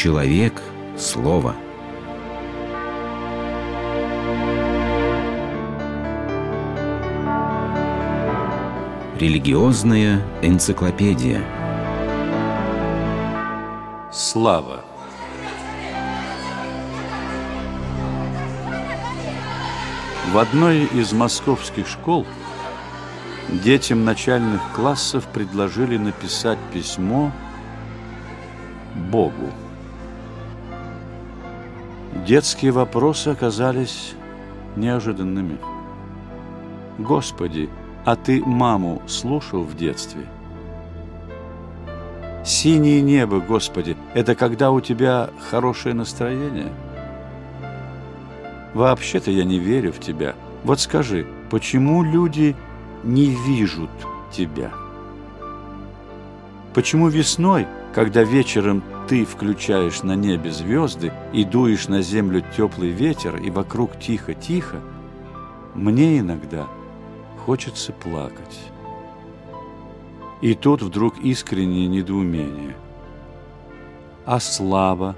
Человек – слово. Религиозная энциклопедия. Слава. В одной из московских школ детям начальных классов предложили написать письмо Богу. Детские вопросы оказались неожиданными. Господи, а ты маму слушал в детстве? Синее небо, Господи, это когда у тебя хорошее настроение? Вообще-то я не верю в тебя. Вот скажи, почему люди не видят тебя? Почему весной, когда вечером ты включаешь на небе звезды и дуешь на землю теплый ветер, и вокруг тихо-тихо, мне иногда хочется плакать. И тут вдруг искреннее недоумение. А слава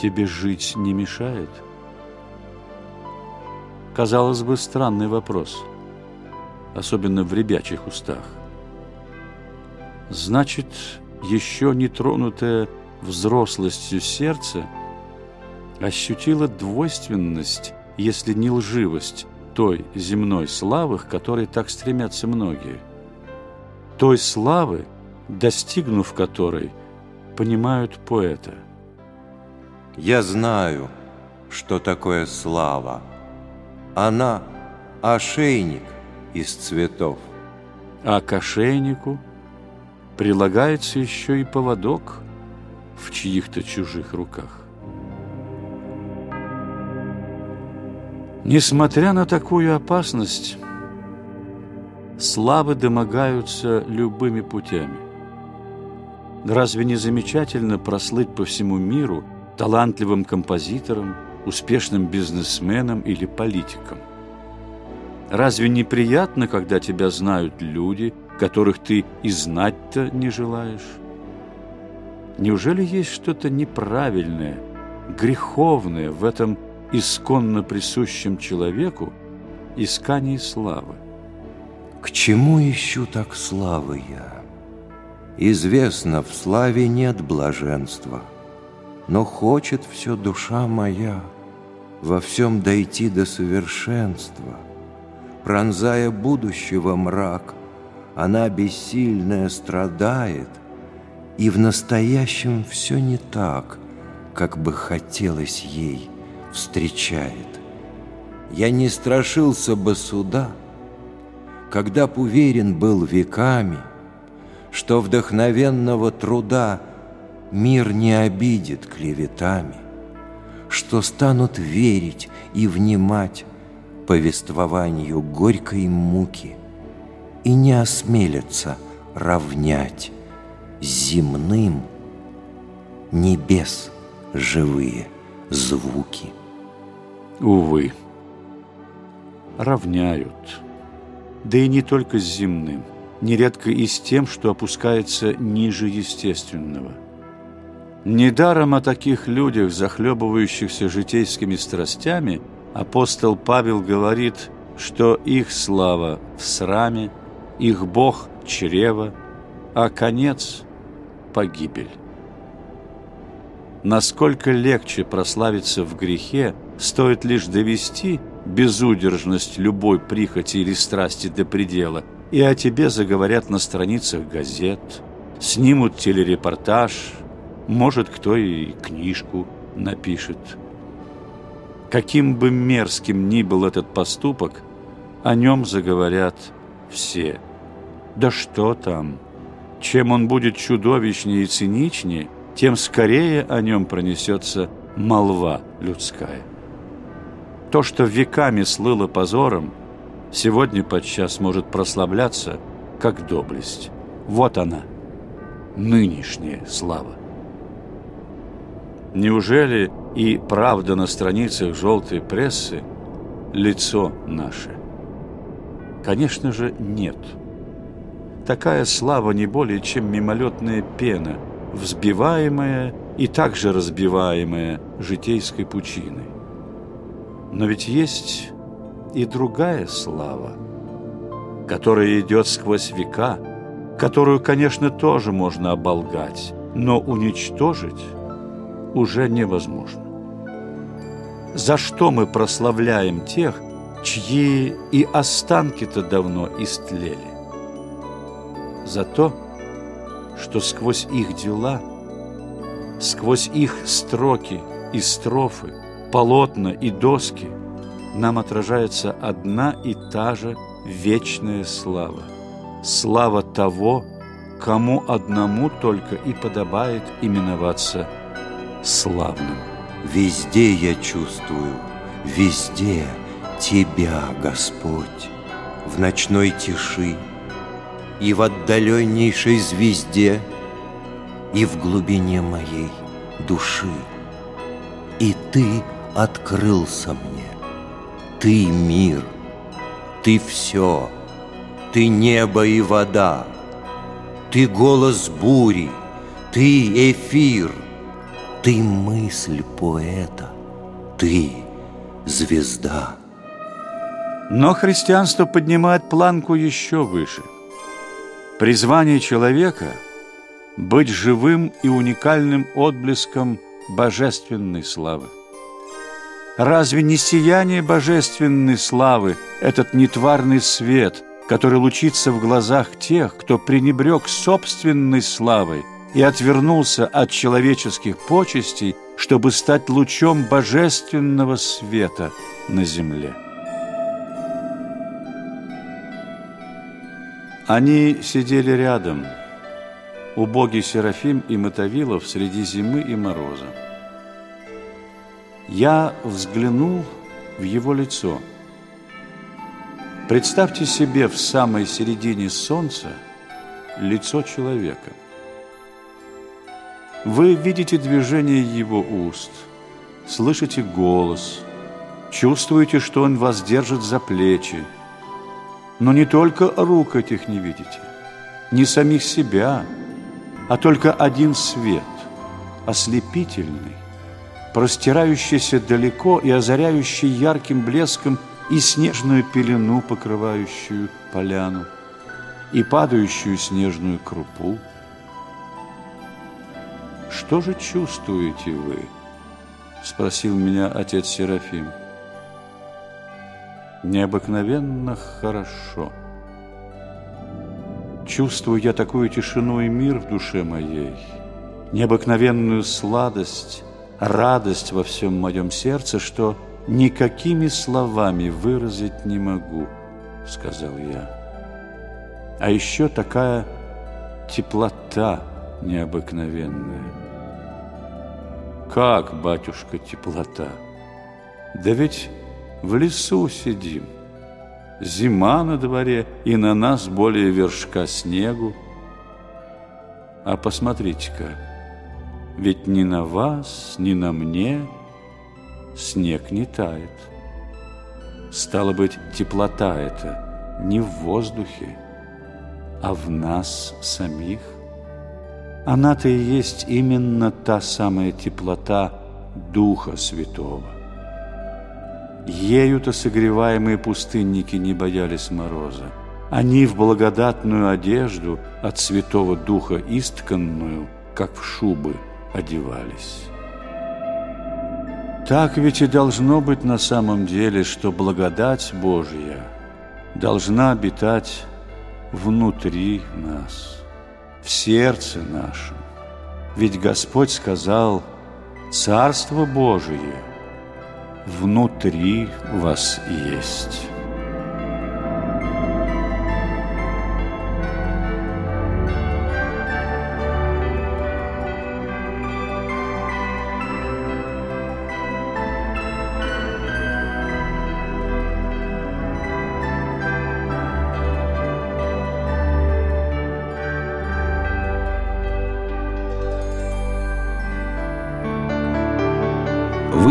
тебе жить не мешает? Казалось бы, странный вопрос, особенно в ребячих устах. Значит, еще не тронутое взрослостью сердце ощутило двойственность, если не лживость, той земной славы, к которой так стремятся многие. Той славы, достигнув которой, понимают поэта. Я знаю, что такое слава. Она – ошейник из цветов. А к ошейнику прилагается еще и поводок в чьих-то чужих руках. Несмотря на такую опасность, славы домогаются любыми путями. Разве не замечательно прослыть по всему миру талантливым композитором, успешным бизнесменом или политиком? Разве не приятно, когда тебя знают люди, которых ты и знать-то не желаешь? Неужели есть что-то неправильное, греховное в этом исконно присущем человеку искании славы? К чему ищу так славы я? Известно, в славе нет блаженства, но хочет все душа моя во всем дойти до совершенства – пронзая будущего мрак, она бессильная страдает, и в настоящем все не так, как бы хотелось ей, встречает. Я не страшился бы суда, когда б уверен был веками, что вдохновенного труда мир не обидит клеветами, что станут верить и внимать повествованию горькой муки и не осмелятся равнять земным небес живые звуки. Увы, равняют. Да и не только с земным, нередко и с тем, что опускается ниже естественного. Недаром о таких людях, захлебывающихся житейскими страстями – Апостол Павел говорит, что их слава в сраме, их Бог – чрево, а конец – погибель. Насколько легче прославиться в грехе, стоит лишь довести безудержность любой прихоти или страсти до предела, и о тебе заговорят на страницах газет, снимут телерепортаж, может, кто и книжку напишет – Каким бы мерзким ни был этот поступок, о нем заговорят все. Да что там? Чем он будет чудовищнее и циничнее, тем скорее о нем пронесется молва людская. То, что веками слыло позором, сегодня подчас может прославляться, как доблесть. Вот она, нынешняя слава. Неужели и правда на страницах желтой прессы лицо наше? Конечно же, нет. Такая слава не более чем мимолетная пена, взбиваемая и также разбиваемое житейской пучиной. Но ведь есть и другая слава, которая идет сквозь века, которую, конечно, тоже можно оболгать, но уничтожить уже невозможно. За что мы прославляем тех, чьи и останки-то давно истлели? За то, что сквозь их дела, сквозь их строки и строфы, полотна и доски нам отражается одна и та же вечная слава. Слава того, кому одному только и подобает именоваться славным. Везде я чувствую, везде Тебя, Господь, в ночной тиши И в отдаленнейшей звезде, И в глубине моей души. И Ты открылся мне, Ты мир, Ты все, Ты небо и вода, Ты голос бури, Ты эфир — ты мысль поэта, ты звезда. Но христианство поднимает планку еще выше. Призвание человека – быть живым и уникальным отблеском божественной славы. Разве не сияние божественной славы, этот нетварный свет, который лучится в глазах тех, кто пренебрег собственной славой и отвернулся от человеческих почестей, чтобы стать лучом божественного света на земле. Они сидели рядом, убогий Серафим и Мотовилов среди зимы и мороза. Я взглянул в его лицо. Представьте себе в самой середине солнца лицо человека. Вы видите движение его уст, слышите голос, чувствуете, что он вас держит за плечи. Но не только рук этих не видите, не самих себя, а только один свет, ослепительный, простирающийся далеко и озаряющий ярким блеском и снежную пелену, покрывающую поляну, и падающую снежную крупу, что же чувствуете вы? Спросил меня отец Серафим. Необыкновенно хорошо. Чувствую я такую тишину и мир в душе моей, необыкновенную сладость, радость во всем моем сердце, что никакими словами выразить не могу, сказал я. А еще такая теплота необыкновенная. Как, батюшка, теплота? Да ведь в лесу сидим. Зима на дворе, и на нас более вершка снегу. А посмотрите-ка, ведь ни на вас, ни на мне снег не тает. Стало быть, теплота это не в воздухе, а в нас самих. Она-то и есть именно та самая теплота Духа Святого. Ею-то согреваемые пустынники не боялись мороза. Они в благодатную одежду от Святого Духа истканную, как в шубы, одевались. Так ведь и должно быть на самом деле, что благодать Божья должна обитать внутри нас в сердце нашем. Ведь Господь сказал, Царство Божие внутри вас есть».